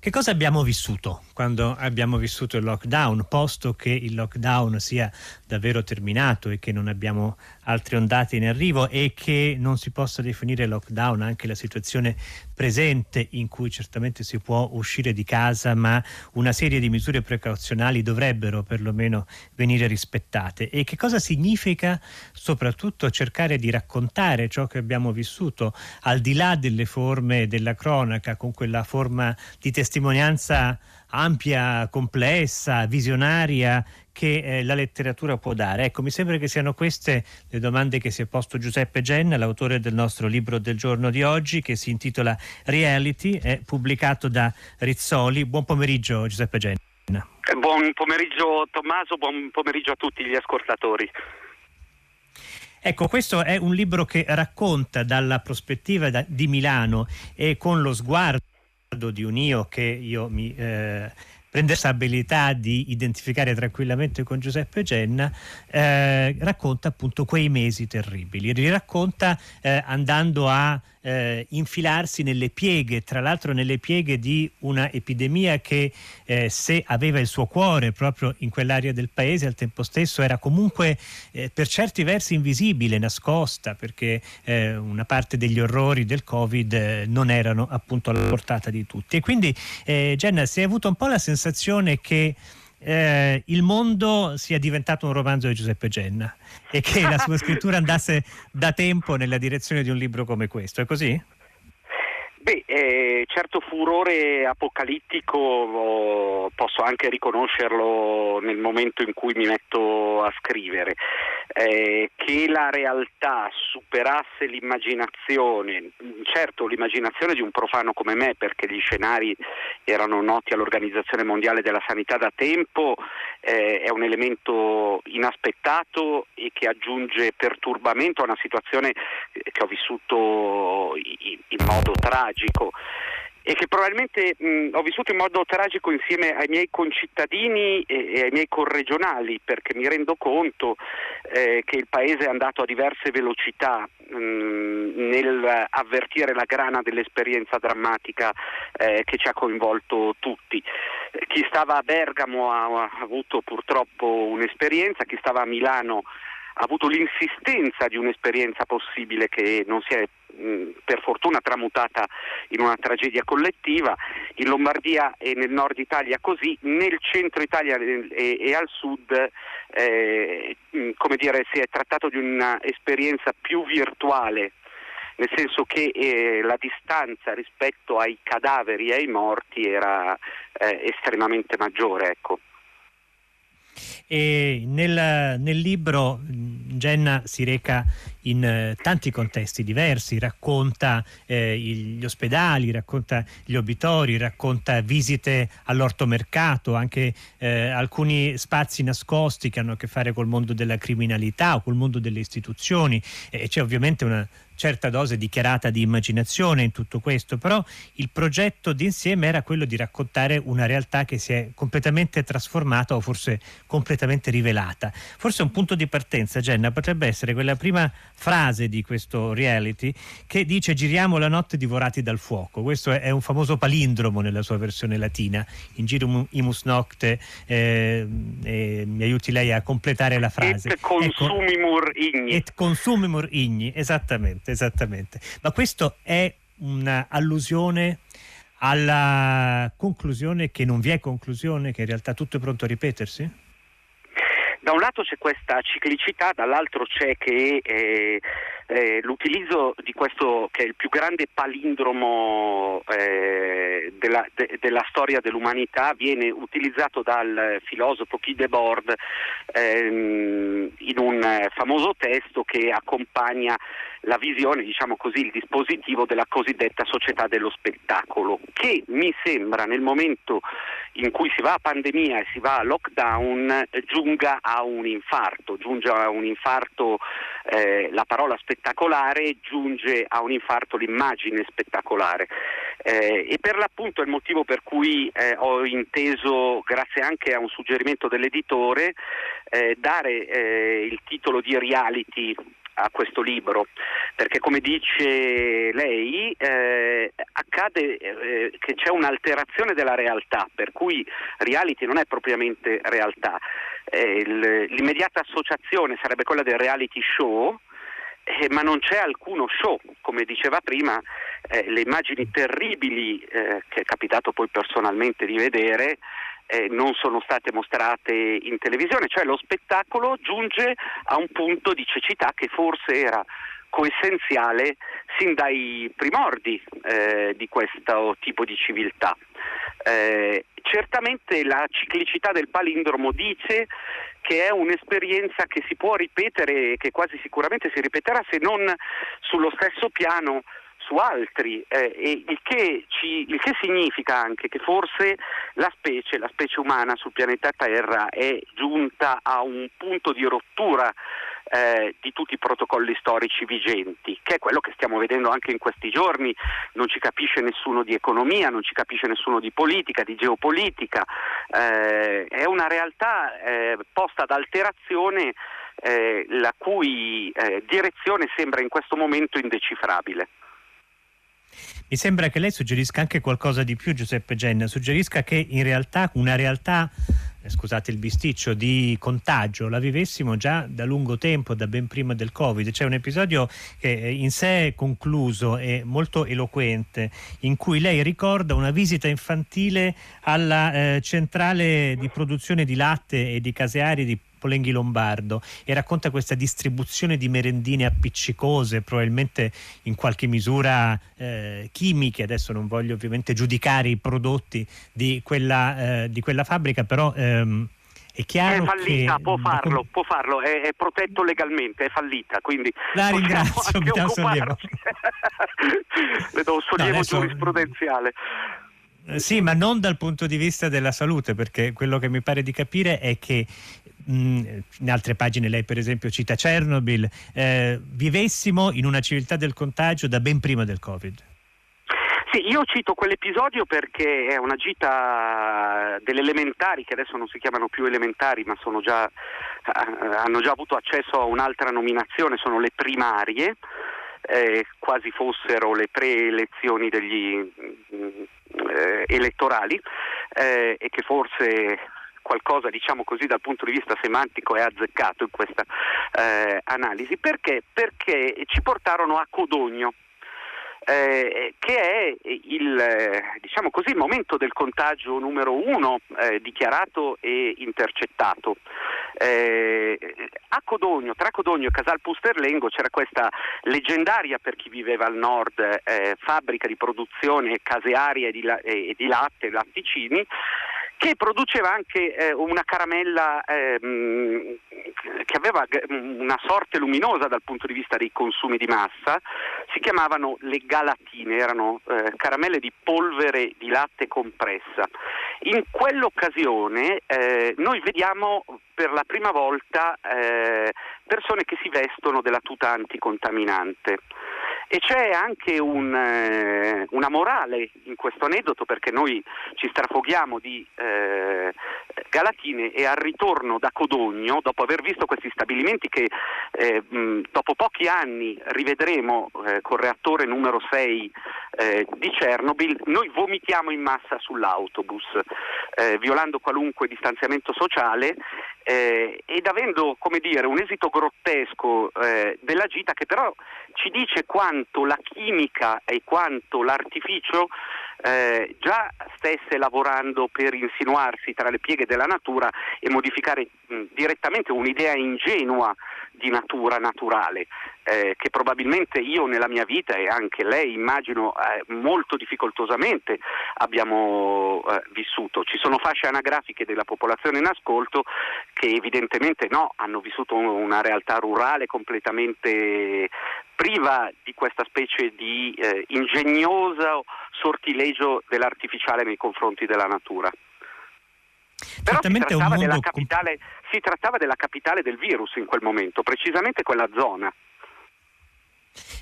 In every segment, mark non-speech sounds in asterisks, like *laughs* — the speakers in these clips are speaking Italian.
Che cosa abbiamo vissuto quando abbiamo vissuto il lockdown, posto che il lockdown sia davvero terminato e che non abbiamo altre ondate in arrivo e che non si possa definire lockdown anche la situazione presente in cui certamente si può uscire di casa ma una serie di misure precauzionali dovrebbero perlomeno venire rispettate. E che cosa significa soprattutto cercare di raccontare ciò che abbiamo vissuto al di là delle forme della cronaca con quella forma di testimonianza ampia, complessa, visionaria che eh, la letteratura può dare. Ecco, mi sembra che siano queste le domande che si è posto Giuseppe Genna, l'autore del nostro libro del giorno di oggi, che si intitola Reality, è pubblicato da Rizzoli. Buon pomeriggio Giuseppe Genna. Eh, buon pomeriggio Tommaso, buon pomeriggio a tutti gli ascoltatori. Ecco, questo è un libro che racconta dalla prospettiva di Milano e con lo sguardo di un io che io mi eh, prende abilità di identificare tranquillamente con Giuseppe Genna, eh, racconta appunto quei mesi terribili, li racconta eh, andando a eh, infilarsi nelle pieghe, tra l'altro nelle pieghe di una epidemia che eh, se aveva il suo cuore proprio in quell'area del paese al tempo stesso era comunque eh, per certi versi invisibile, nascosta, perché eh, una parte degli orrori del Covid eh, non erano appunto alla portata di tutti. E quindi eh, Jenna, si è avuto un po' la sensazione che eh, il mondo sia diventato un romanzo di Giuseppe Genna e che la sua scrittura andasse da tempo nella direzione di un libro come questo. È così? Beh, eh, certo furore apocalittico posso anche riconoscerlo nel momento in cui mi metto a scrivere. Eh, che la realtà superasse l'immaginazione, certo l'immaginazione di un profano come me, perché gli scenari erano noti all'Organizzazione Mondiale della Sanità da tempo, eh, è un elemento inaspettato e che aggiunge perturbamento a una situazione che ho vissuto in modo tragico e che probabilmente mh, ho vissuto in modo tragico insieme ai miei concittadini e, e ai miei corregionali perché mi rendo conto eh, che il Paese è andato a diverse velocità mh, nel avvertire la grana dell'esperienza drammatica eh, che ci ha coinvolto tutti. Chi stava a Bergamo ha, ha avuto purtroppo un'esperienza, chi stava a Milano avuto l'insistenza di un'esperienza possibile che non si è per fortuna tramutata in una tragedia collettiva, in Lombardia e nel nord Italia così, nel centro Italia e, e al sud eh, come dire, si è trattato di un'esperienza più virtuale nel senso che eh, la distanza rispetto ai cadaveri e ai morti era eh, estremamente maggiore. Ecco. E nel, nel libro Genna si reca in eh, tanti contesti diversi, racconta eh, gli ospedali, racconta gli obitori, racconta visite all'ortomercato, anche eh, alcuni spazi nascosti che hanno a che fare col mondo della criminalità o col mondo delle istituzioni e c'è ovviamente una certa dose dichiarata di immaginazione in tutto questo, però il progetto d'insieme era quello di raccontare una realtà che si è completamente trasformata o forse completamente rivelata. Forse un punto di partenza, Jenna, potrebbe essere quella prima frase di questo reality che dice giriamo la notte divorati dal fuoco. Questo è un famoso palindromo nella sua versione latina, in girum imus nocte, eh, eh, mi aiuti lei a completare la frase. Et consumimur ecco, igni. Et consumimur igni, esattamente, esattamente. Ma questo è un'allusione alla conclusione che non vi è conclusione, che in realtà tutto è pronto a ripetersi? Da un lato c'è questa ciclicità, dall'altro c'è che eh, eh, l'utilizzo di questo che è il più grande palindromo eh, della, de, della, storia dell'umanità viene utilizzato dal filosofo Guy Debord ehm, in un famoso testo che accompagna la visione, diciamo così, il dispositivo della cosiddetta società dello spettacolo, che mi sembra nel momento in cui si va a pandemia e si va a lockdown giunga a un infarto, giunge a un infarto eh, la parola spettacolare, giunge a un infarto l'immagine spettacolare. Eh, e per l'appunto è il motivo per cui eh, ho inteso, grazie anche a un suggerimento dell'editore, eh, dare eh, il titolo di reality a questo libro, perché come dice lei eh, accade eh, che c'è un'alterazione della realtà, per cui reality non è propriamente realtà. Eh, l'immediata associazione sarebbe quella del reality show, eh, ma non c'è alcuno show, come diceva prima, eh, le immagini terribili eh, che è capitato poi personalmente di vedere eh, non sono state mostrate in televisione, cioè lo spettacolo giunge a un punto di cecità che forse era coessenziale sin dai primordi eh, di questo tipo di civiltà. Eh, certamente la ciclicità del palindromo dice che è un'esperienza che si può ripetere e che quasi sicuramente si ripeterà se non sullo stesso piano su altri, eh, il, che ci, il, che significa anche che forse la specie, la specie umana sul pianeta Terra è giunta a un punto di rottura eh, di tutti i protocolli storici vigenti, che è quello che stiamo vedendo anche in questi giorni, non ci capisce nessuno di economia, non ci capisce nessuno di politica, di geopolitica, eh, è una realtà eh, posta ad alterazione eh, la cui eh, direzione sembra in questo momento indecifrabile. Mi sembra che lei suggerisca anche qualcosa di più, Giuseppe Genna, suggerisca che in realtà una realtà eh, scusate il bisticcio, di contagio la vivessimo già da lungo tempo, da ben prima del Covid. C'è un episodio che in sé è concluso e molto eloquente, in cui lei ricorda una visita infantile alla eh, centrale di produzione di latte e di caseari di Polenghi Lombardo e racconta questa distribuzione di merendine appiccicose, probabilmente in qualche misura eh, chimiche. Adesso non voglio ovviamente giudicare i prodotti di quella, eh, di quella fabbrica, però ehm, è chiaro è fallita, che... può farlo, può farlo è, è, protetto legalmente, è fallita, quindi la ringrazio, *laughs* mi dà sollievo. *laughs* Le do un sollievo no, adesso... giurisprudenziale. Eh, sì, ma non dal punto di vista della salute, perché quello che mi pare di capire è che in altre pagine lei per esempio cita Chernobyl, eh, vivessimo in una civiltà del contagio da ben prima del Covid. Sì, io cito quell'episodio perché è una gita delle elementari, che adesso non si chiamano più elementari, ma già, eh, hanno già avuto accesso a un'altra nominazione, sono le primarie, eh, quasi fossero le preelezioni degli eh, elettorali eh, e che forse qualcosa diciamo così dal punto di vista semantico è azzeccato in questa eh, analisi perché? perché ci portarono a Codogno eh, che è il, diciamo così, il, momento del contagio numero uno eh, dichiarato e intercettato. Eh, a Codogno, tra Codogno e Casal Pusterlengo c'era questa leggendaria per chi viveva al nord eh, fabbrica di produzione casearia e di, e di latte, latticini, che produceva anche eh, una caramella ehm, che aveva una sorte luminosa dal punto di vista dei consumi di massa, si chiamavano le galatine, erano eh, caramelle di polvere di latte compressa. In quell'occasione eh, noi vediamo per la prima volta eh, persone che si vestono della tuta anticontaminante. E c'è anche un, eh, una morale in questo aneddoto perché noi ci strafoghiamo di eh, Galatine e al ritorno da Codogno, dopo aver visto questi stabilimenti che eh, mh, dopo pochi anni rivedremo eh, col reattore numero 6 eh, di Chernobyl, noi vomitiamo in massa sull'autobus, eh, violando qualunque distanziamento sociale eh, ed avendo come dire, un esito grottesco eh, della gita che però ci dice quanto la chimica e quanto l'artificio eh, già stesse lavorando per insinuarsi tra le pieghe della natura e modificare mh, direttamente un'idea ingenua di natura naturale, eh, che probabilmente io nella mia vita e anche lei immagino eh, molto difficoltosamente abbiamo eh, vissuto. Ci sono fasce anagrafiche della popolazione in ascolto che evidentemente no, hanno vissuto una realtà rurale completamente priva di questa specie di eh, ingegnoso sortilegio dell'artificiale nei confronti della natura. Però si trattava, mondo... capitale, si trattava, della capitale, del virus in quel momento, precisamente quella zona.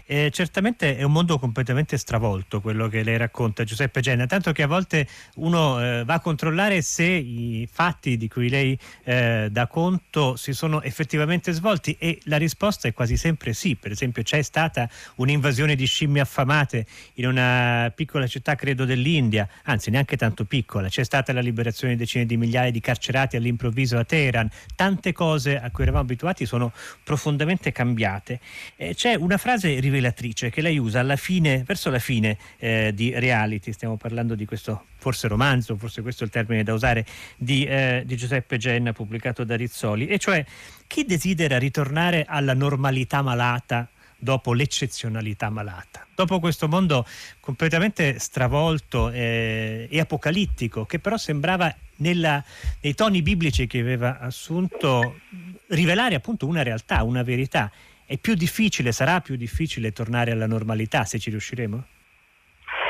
Eh, certamente è un mondo completamente stravolto quello che lei racconta Giuseppe Genna, tanto che a volte uno eh, va a controllare se i fatti di cui lei eh, dà conto si sono effettivamente svolti e la risposta è quasi sempre sì. Per esempio c'è stata un'invasione di scimmie affamate in una piccola città, credo dell'India, anzi neanche tanto piccola, c'è stata la liberazione di decine di migliaia di carcerati all'improvviso a Teheran, tante cose a cui eravamo abituati sono profondamente cambiate. Eh, c'è una frase rivelata rivelatrice che lei usa alla fine, verso la fine eh, di Reality, stiamo parlando di questo forse romanzo, forse questo è il termine da usare, di, eh, di Giuseppe Genna pubblicato da Rizzoli, e cioè chi desidera ritornare alla normalità malata dopo l'eccezionalità malata. Dopo questo mondo completamente stravolto eh, e apocalittico, che però sembrava nella, nei toni biblici che aveva assunto rivelare appunto una realtà, una verità. È più difficile, sarà più difficile tornare alla normalità se ci riusciremo?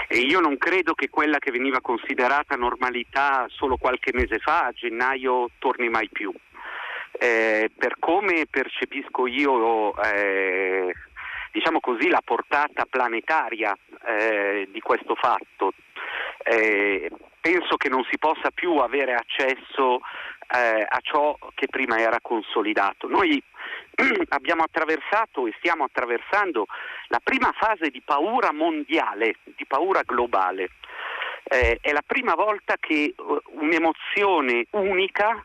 E io non credo che quella che veniva considerata normalità solo qualche mese fa, a gennaio, torni mai più. Eh, per come percepisco io, eh, diciamo così, la portata planetaria eh, di questo fatto, eh, penso che non si possa più avere accesso eh, a ciò che prima era consolidato. Noi *clears throat* abbiamo attraversato e stiamo attraversando la prima fase di paura mondiale, di paura globale. Eh, è la prima volta che uh, un'emozione unica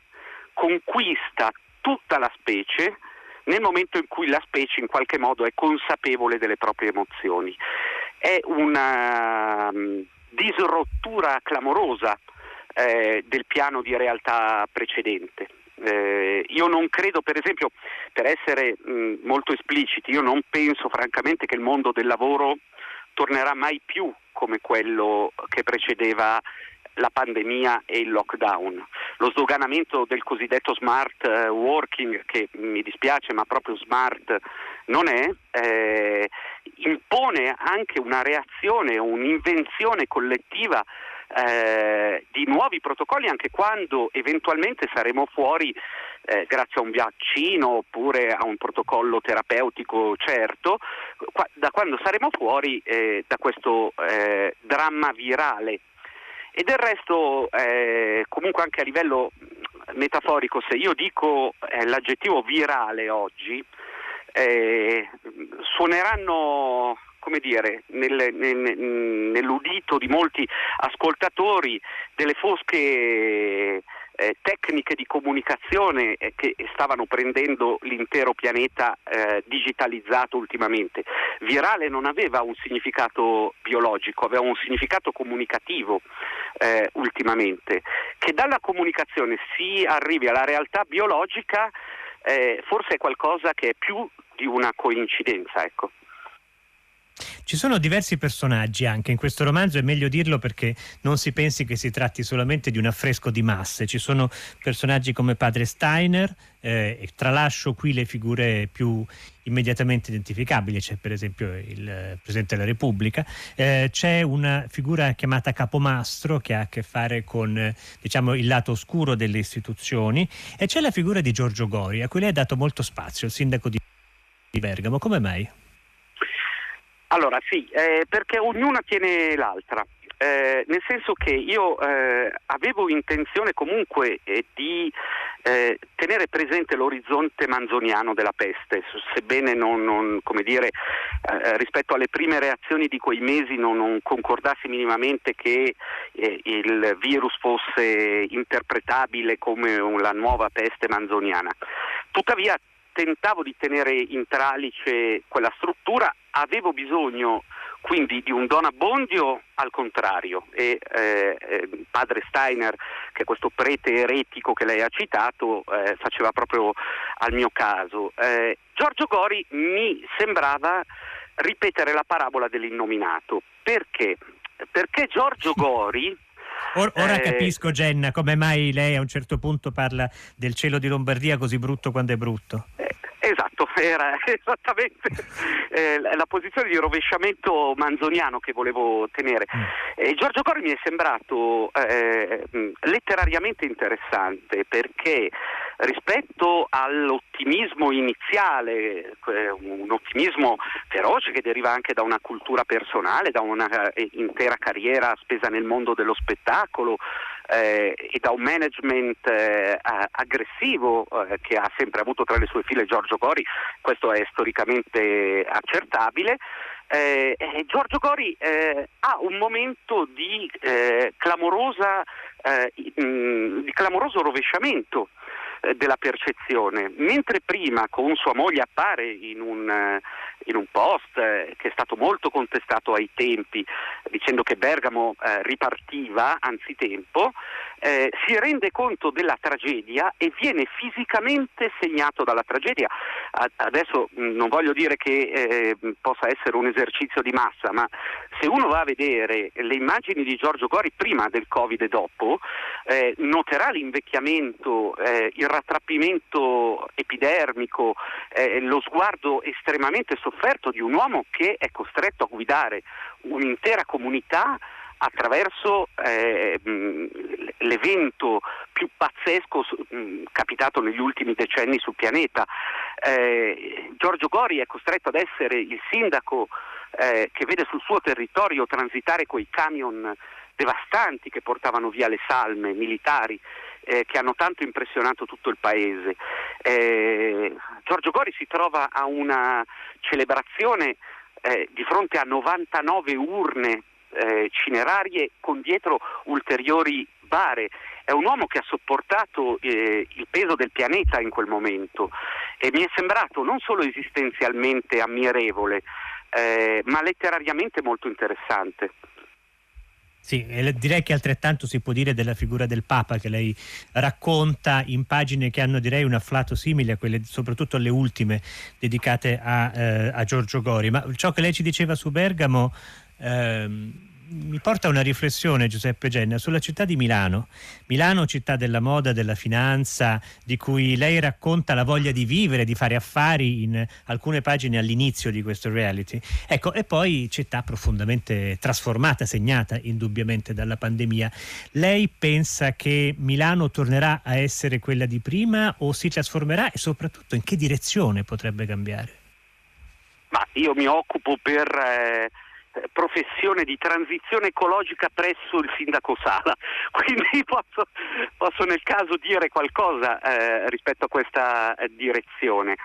conquista tutta la specie nel momento in cui la specie in qualche modo è consapevole delle proprie emozioni. È una um, disrottura clamorosa eh, del piano di realtà precedente. Eh, io non credo, per esempio, per essere mh, molto espliciti, io non penso francamente che il mondo del lavoro tornerà mai più come quello che precedeva la pandemia e il lockdown. Lo sdoganamento del cosiddetto smart eh, working, che mi dispiace ma proprio smart non è, eh, impone anche una reazione, un'invenzione collettiva eh, di nuovi protocolli anche quando eventualmente saremo fuori eh, grazie a un vaccino oppure a un protocollo terapeutico certo, qua, da quando saremo fuori eh, da questo eh, dramma virale. E del resto, eh, comunque anche a livello metaforico, se io dico eh, l'aggettivo virale oggi, suoneranno come dire, nel, nel, nell'udito di molti ascoltatori delle fosche eh, tecniche di comunicazione eh, che stavano prendendo l'intero pianeta eh, digitalizzato ultimamente. Virale non aveva un significato biologico, aveva un significato comunicativo eh, ultimamente. Che dalla comunicazione si arrivi alla realtà biologica eh, forse è qualcosa che è più di una coincidenza. Ecco. Ci sono diversi personaggi anche in questo romanzo, è meglio dirlo perché non si pensi che si tratti solamente di un affresco di masse. Ci sono personaggi come padre Steiner, eh, e tralascio qui le figure più immediatamente identificabili, c'è per esempio il Presidente della Repubblica, eh, c'è una figura chiamata Capomastro che ha a che fare con diciamo, il lato oscuro delle istituzioni e c'è la figura di Giorgio Gori a cui lei ha dato molto spazio, il sindaco di Bergamo. Come mai? Allora sì, eh, perché ognuna tiene l'altra. Eh, nel senso che io eh, avevo intenzione comunque eh, di eh, tenere presente l'orizzonte manzoniano della peste, sebbene non, non dire, eh, rispetto alle prime reazioni di quei mesi non, non concordassi minimamente che il virus fosse interpretabile come la nuova peste manzoniana. Tuttavia tentavo di tenere in tralice quella struttura, avevo bisogno quindi di un Don Abbondio al contrario e eh, eh, padre Steiner che è questo prete eretico che lei ha citato eh, faceva proprio al mio caso eh, Giorgio Gori mi sembrava ripetere la parabola dell'innominato perché? perché Giorgio *laughs* Gori Or, ora eh, capisco Jenna come mai lei a un certo punto parla del cielo di Lombardia così brutto quando è brutto. Eh, esatto, *laughs* era esattamente eh, la posizione di rovesciamento manzoniano che volevo tenere. Mm. Eh, Giorgio Cori mi è sembrato eh, letterariamente interessante perché rispetto all'ottimismo iniziale, un ottimismo feroce che deriva anche da una cultura personale, da un'intera carriera spesa nel mondo dello spettacolo, eh, e da un management eh, aggressivo eh, che ha sempre avuto tra le sue file Giorgio Gori, questo è storicamente accertabile. Eh, Giorgio Gori eh, ha un momento di, eh, clamorosa, mh, di clamoroso rovesciamento della percezione. Mentre prima con sua moglie appare in un, in un post eh, che è stato molto contestato ai tempi, dicendo che Bergamo eh, ripartiva anzitempo, eh, si rende conto della tragedia e viene fisicamente segnato dalla tragedia. adesso mh, non voglio dire che eh, possa essere un esercizio di massa, ma se uno va a vedere le immagini di Giorgio Gori prima del Covid e dopo, eh, noterà l'invecchiamento, eh, il rattrappimento epidermico, lo sguardo estremamente sofferto sofferto di un uomo che è costretto a guidare un'intera comunità attraverso eh, l'evento più pazzesco capitato negli ultimi decenni sul pianeta. Eh, Giorgio Gori è costretto ad essere il sindaco eh, che vede sul suo territorio transitare quei camion devastanti che portavano via le salme militari eh, che hanno tanto impressionato tutto il paese. Eh, Giorgio Gori si trova a una celebrazione eh, di fronte a 99 urne eh, cinerarie con dietro ulteriori bare. È un uomo che ha sopportato eh, il peso del pianeta in quel momento e mi è sembrato non solo esistenzialmente ammirevole, eh, ma letterariamente molto interessante. Sì, direi che altrettanto si può dire della figura del Papa che lei racconta in pagine che hanno direi un afflato simile a quelle, soprattutto alle ultime dedicate a, eh, a Giorgio Gori. Ma ciò che lei ci diceva su Bergamo ehm, mi porta a una riflessione, Giuseppe Genna, sulla città di Milano. Milano, città della moda, della finanza, di cui lei racconta la voglia di vivere, di fare affari in alcune pagine all'inizio di questo reality. Ecco, e poi città profondamente trasformata, segnata indubbiamente dalla pandemia. Lei pensa che Milano tornerà a essere quella di prima o si trasformerà e soprattutto in che direzione potrebbe cambiare? Ma io mi occupo per... Eh professione di transizione ecologica presso il sindaco Sala, *laughs* quindi posso, posso nel caso dire qualcosa eh, rispetto a questa eh, direzione.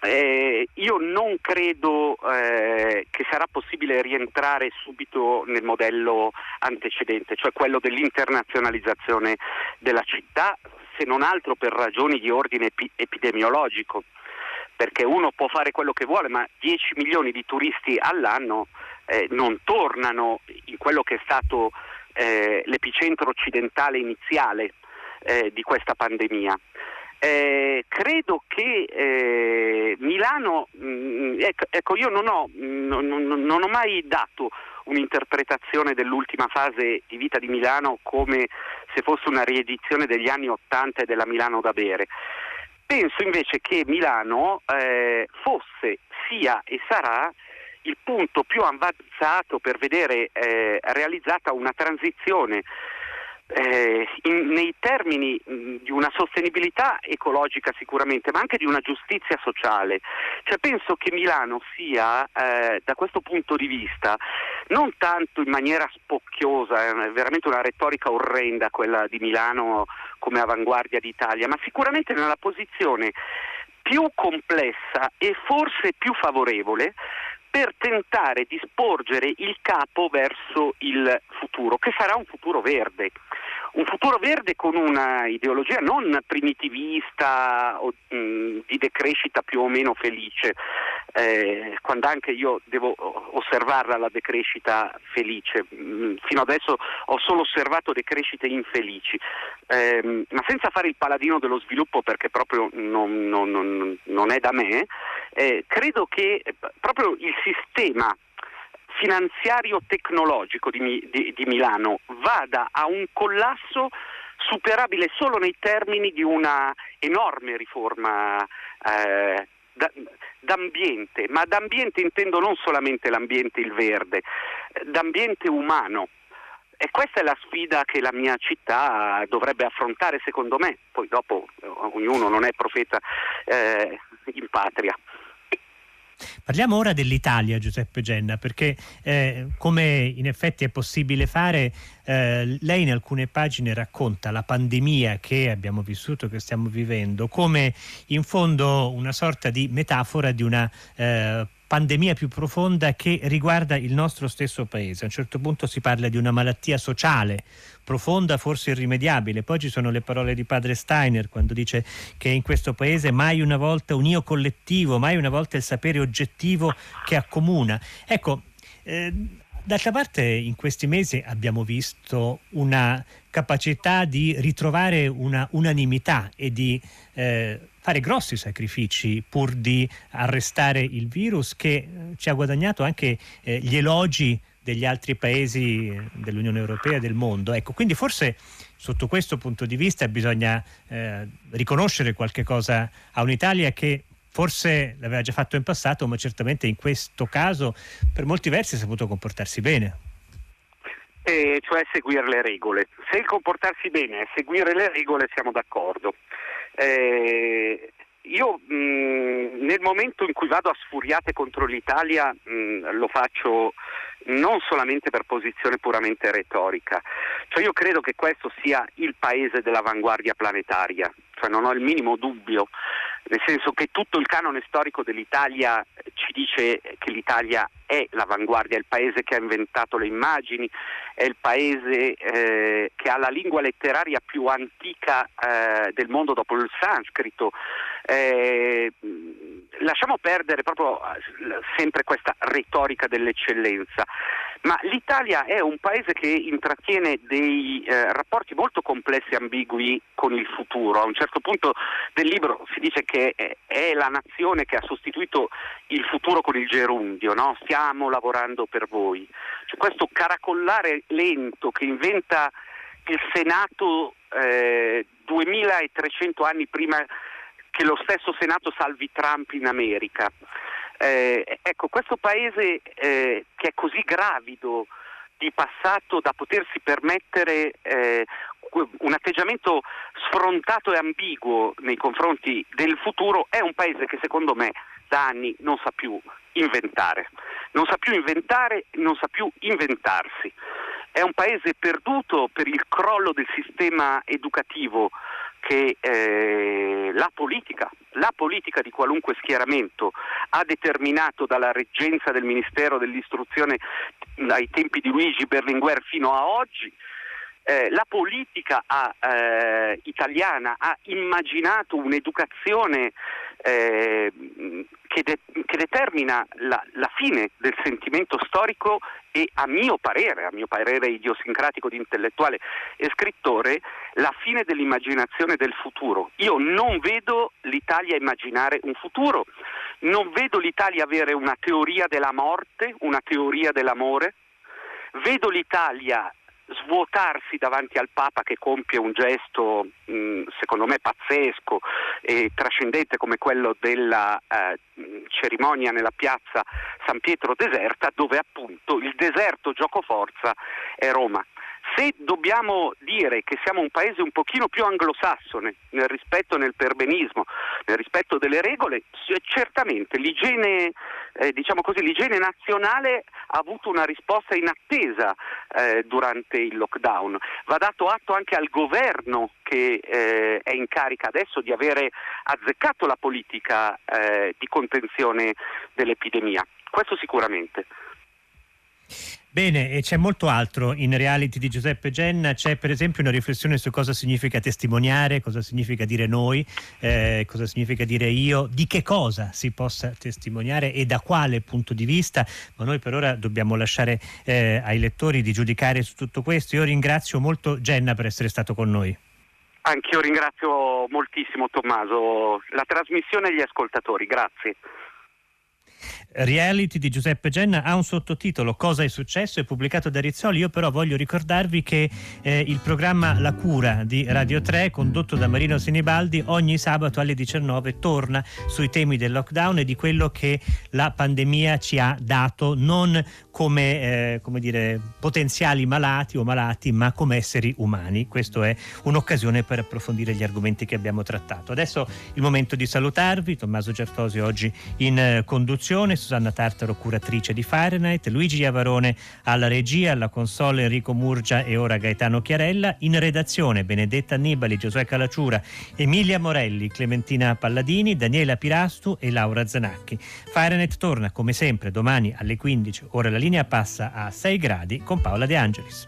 Eh, io non credo eh, che sarà possibile rientrare subito nel modello antecedente, cioè quello dell'internazionalizzazione della città, se non altro per ragioni di ordine epi- epidemiologico perché uno può fare quello che vuole, ma 10 milioni di turisti all'anno eh, non tornano in quello che è stato eh, l'epicentro occidentale iniziale eh, di questa pandemia. Eh, credo che eh, Milano, mh, mm, ecco, ecco, io non ho, non, non ho mai dato un'interpretazione dell'ultima fase di vita di Milano come se fosse una riedizione degli anni Ottanta e della Milano da bere. Penso invece che Milano eh, fosse, sia e sarà il punto più avanzato per vedere eh, realizzata una transizione eh, in, nei termini mh, di una sostenibilità ecologica sicuramente, ma anche di una giustizia sociale. Cioè, penso che Milano sia, eh, da questo punto di vista, non tanto in maniera spocchiosa, è veramente una retorica orrenda quella di Milano come avanguardia d'Italia, ma sicuramente nella posizione più complessa e forse più favorevole per tentare di sporgere il capo verso il futuro, che sarà un futuro verde un futuro verde con una ideologia non primitivista o mh, mm, di decrescita più o meno felice, eh, quando anche io devo osservarla la decrescita felice. Mh, mm, fino adesso ho solo osservato decrescite infelici, eh, ma senza fare il paladino dello sviluppo perché proprio non, non, non, non è da me, eh, credo che proprio il sistema finanziario tecnologico di, di, di Milano vada a un collasso superabile solo nei termini di una enorme riforma eh, d'ambiente, ma d'ambiente intendo non solamente l'ambiente, il verde, d'ambiente umano. e questa è la sfida che la mia città dovrebbe affrontare secondo me, poi dopo eh, ognuno non è profeta eh, in patria. Parliamo ora dell'Italia, Giuseppe Genna, perché eh, come in effetti è possibile fare, eh, lei in alcune pagine racconta la pandemia che abbiamo vissuto, che stiamo vivendo, come in fondo una sorta di metafora di una eh, pandemia più profonda che riguarda il nostro stesso paese. A un certo punto si parla di una malattia sociale profonda, forse irrimediabile. Poi ci sono le parole di padre Steiner quando dice che in questo paese mai una volta un io collettivo, mai una volta il sapere oggettivo che accomuna. Ecco, eh, D'altra parte in questi mesi abbiamo visto una capacità di ritrovare una unanimità e di eh, fare grossi sacrifici pur di arrestare il virus che eh, ci ha guadagnato anche eh, gli elogi degli altri paesi eh, dell'Unione Europea e del mondo. Ecco, quindi forse sotto questo punto di vista bisogna eh, riconoscere qualche cosa a un'Italia che forse l'aveva già fatto in passato, ma certamente in questo caso per molti versi ha saputo comportarsi bene. Eh, cioè seguire le regole. Se il comportarsi bene è seguire le regole siamo d'accordo. Eh, io mh, mm, nel momento in cui vado a sfuriate contro l'Italia mh, mm, lo faccio non solamente per posizione puramente retorica, cioè io credo che questo sia il paese dell'avanguardia planetaria, cioè non ho il minimo dubbio, nel senso che tutto il canone storico dell'Italia ci dice che l'Italia è l'avanguardia, è il paese che ha inventato le immagini, è il paese eh, che ha la lingua letteraria più antica eh, del mondo dopo il sanscrito. Eh, lasciamo perdere proprio eh, sempre questa retorica dell'eccellenza, ma l'Italia è un paese che intrattiene dei eh, rapporti molto complessi e ambigui con il futuro. A un certo punto del libro si dice che è la nazione che ha sostituito il futuro con il gerundio, no? stiamo lavorando per voi. Cioè, questo caracollare lento che inventa il Senato eh, 2300 anni prima che lo stesso Senato salvi Trump in America. Eh, ecco, questo paese eh, che è così gravido di passato da potersi permettere eh, un atteggiamento sfrontato e ambiguo nei confronti del futuro è un paese che secondo me da anni non sa più inventare, non sa più inventare, non sa più inventarsi. È un paese perduto per il crollo del sistema educativo che eh, la politica, la politica di qualunque schieramento ha determinato dalla reggenza del Ministero dell'Istruzione ai tempi di Luigi Berlinguer fino a oggi, eh, la politica eh, italiana ha immaginato un'educazione eh, che, de- che, determina la, la, fine del sentimento storico e a mio parere, a mio parere idiosincratico di intellettuale e scrittore, la fine dell'immaginazione del futuro. Io non vedo l'Italia immaginare un futuro, non vedo l'Italia avere una teoria della morte, una teoria dell'amore, vedo l'Italia svuotarsi davanti al Papa che compie un gesto mh, secondo me pazzesco e trascendente come quello della eh, cerimonia nella piazza San Pietro deserta dove appunto il deserto giocoforza è Roma. Se dobbiamo dire che siamo un paese un pochino più anglosassone nel rispetto nel perbenismo, nel rispetto delle regole, certamente l'igiene, eh, diciamo così, l'igiene nazionale ha avuto una risposta inattesa eh, durante il lockdown. Va dato atto anche al governo che eh, è in carica adesso di avere azzeccato la politica eh, di contenzione dell'epidemia. Questo sicuramente. Bene, e c'è molto altro in reality di Giuseppe Genna, c'è per esempio una riflessione su cosa significa testimoniare, cosa significa dire noi, eh, cosa significa dire io, di che cosa si possa testimoniare e da quale punto di vista, ma noi per ora dobbiamo lasciare eh, ai lettori di giudicare su tutto questo. Io ringrazio molto Genna per essere stato con noi. Anch'io ringrazio moltissimo Tommaso, la trasmissione e gli ascoltatori, grazie. Reality di Giuseppe Genna ha un sottotitolo Cosa è successo? è pubblicato da Rizzoli. Io però voglio ricordarvi che eh, il programma La Cura di Radio 3, condotto da Marino Sinibaldi, ogni sabato alle 19 torna sui temi del lockdown e di quello che la pandemia ci ha dato, non come, eh, come dire, potenziali malati o malati, ma come esseri umani. Questa è un'occasione per approfondire gli argomenti che abbiamo trattato. Adesso il momento di salutarvi. Tommaso Certosi oggi in eh, conduzione, Susanna Tartaro curatrice di Fahrenheit, Luigi Iavarone alla regia, alla console Enrico Murgia e ora Gaetano Chiarella, in redazione Benedetta Annibali, Giosuè Calacciura, Emilia Morelli, Clementina Palladini, Daniela Pirastu e Laura Zanacchi. Fahrenheit torna come sempre domani alle 15, ora la linea passa a 6 gradi con Paola De Angelis.